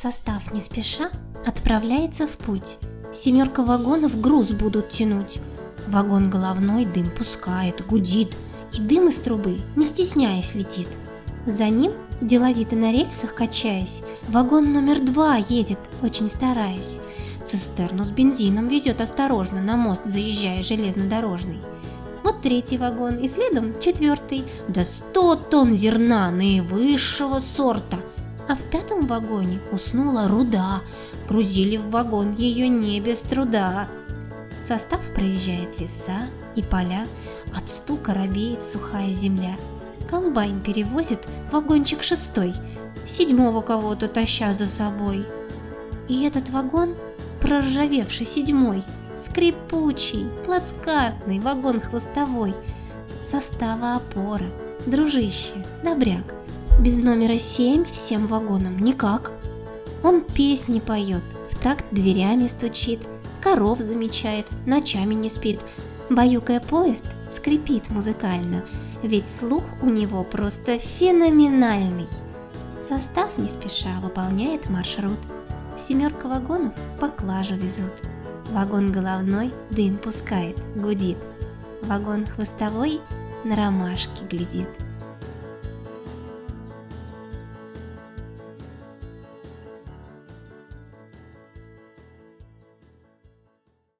Состав не спеша отправляется в путь. Семерка вагонов груз будут тянуть. Вагон головной дым пускает, гудит, и дым из трубы, не стесняясь, летит. За ним, деловито на рельсах качаясь, вагон номер два едет, очень стараясь. Цистерну с бензином везет осторожно, на мост заезжая железнодорожный. Вот третий вагон и следом четвертый, да сто тонн зерна наивысшего сорта. А в пятом вагоне уснула руда, грузили в вагон ее не без труда. Состав проезжает леса и поля, от стука робеет сухая земля. Комбайн перевозит вагончик шестой, седьмого кого-то таща за собой. И этот вагон, проржавевший седьмой, скрипучий, плацкартный вагон хвостовой, состава опора, дружище, добряк. Без номера семь всем вагонам никак. Он песни поет, в такт дверями стучит, коров замечает, ночами не спит. Баюкая поезд скрипит музыкально, ведь слух у него просто феноменальный. Состав не спеша выполняет маршрут. Семерка вагонов поклажу везут. Вагон головной дым пускает, гудит. Вагон хвостовой на ромашки глядит.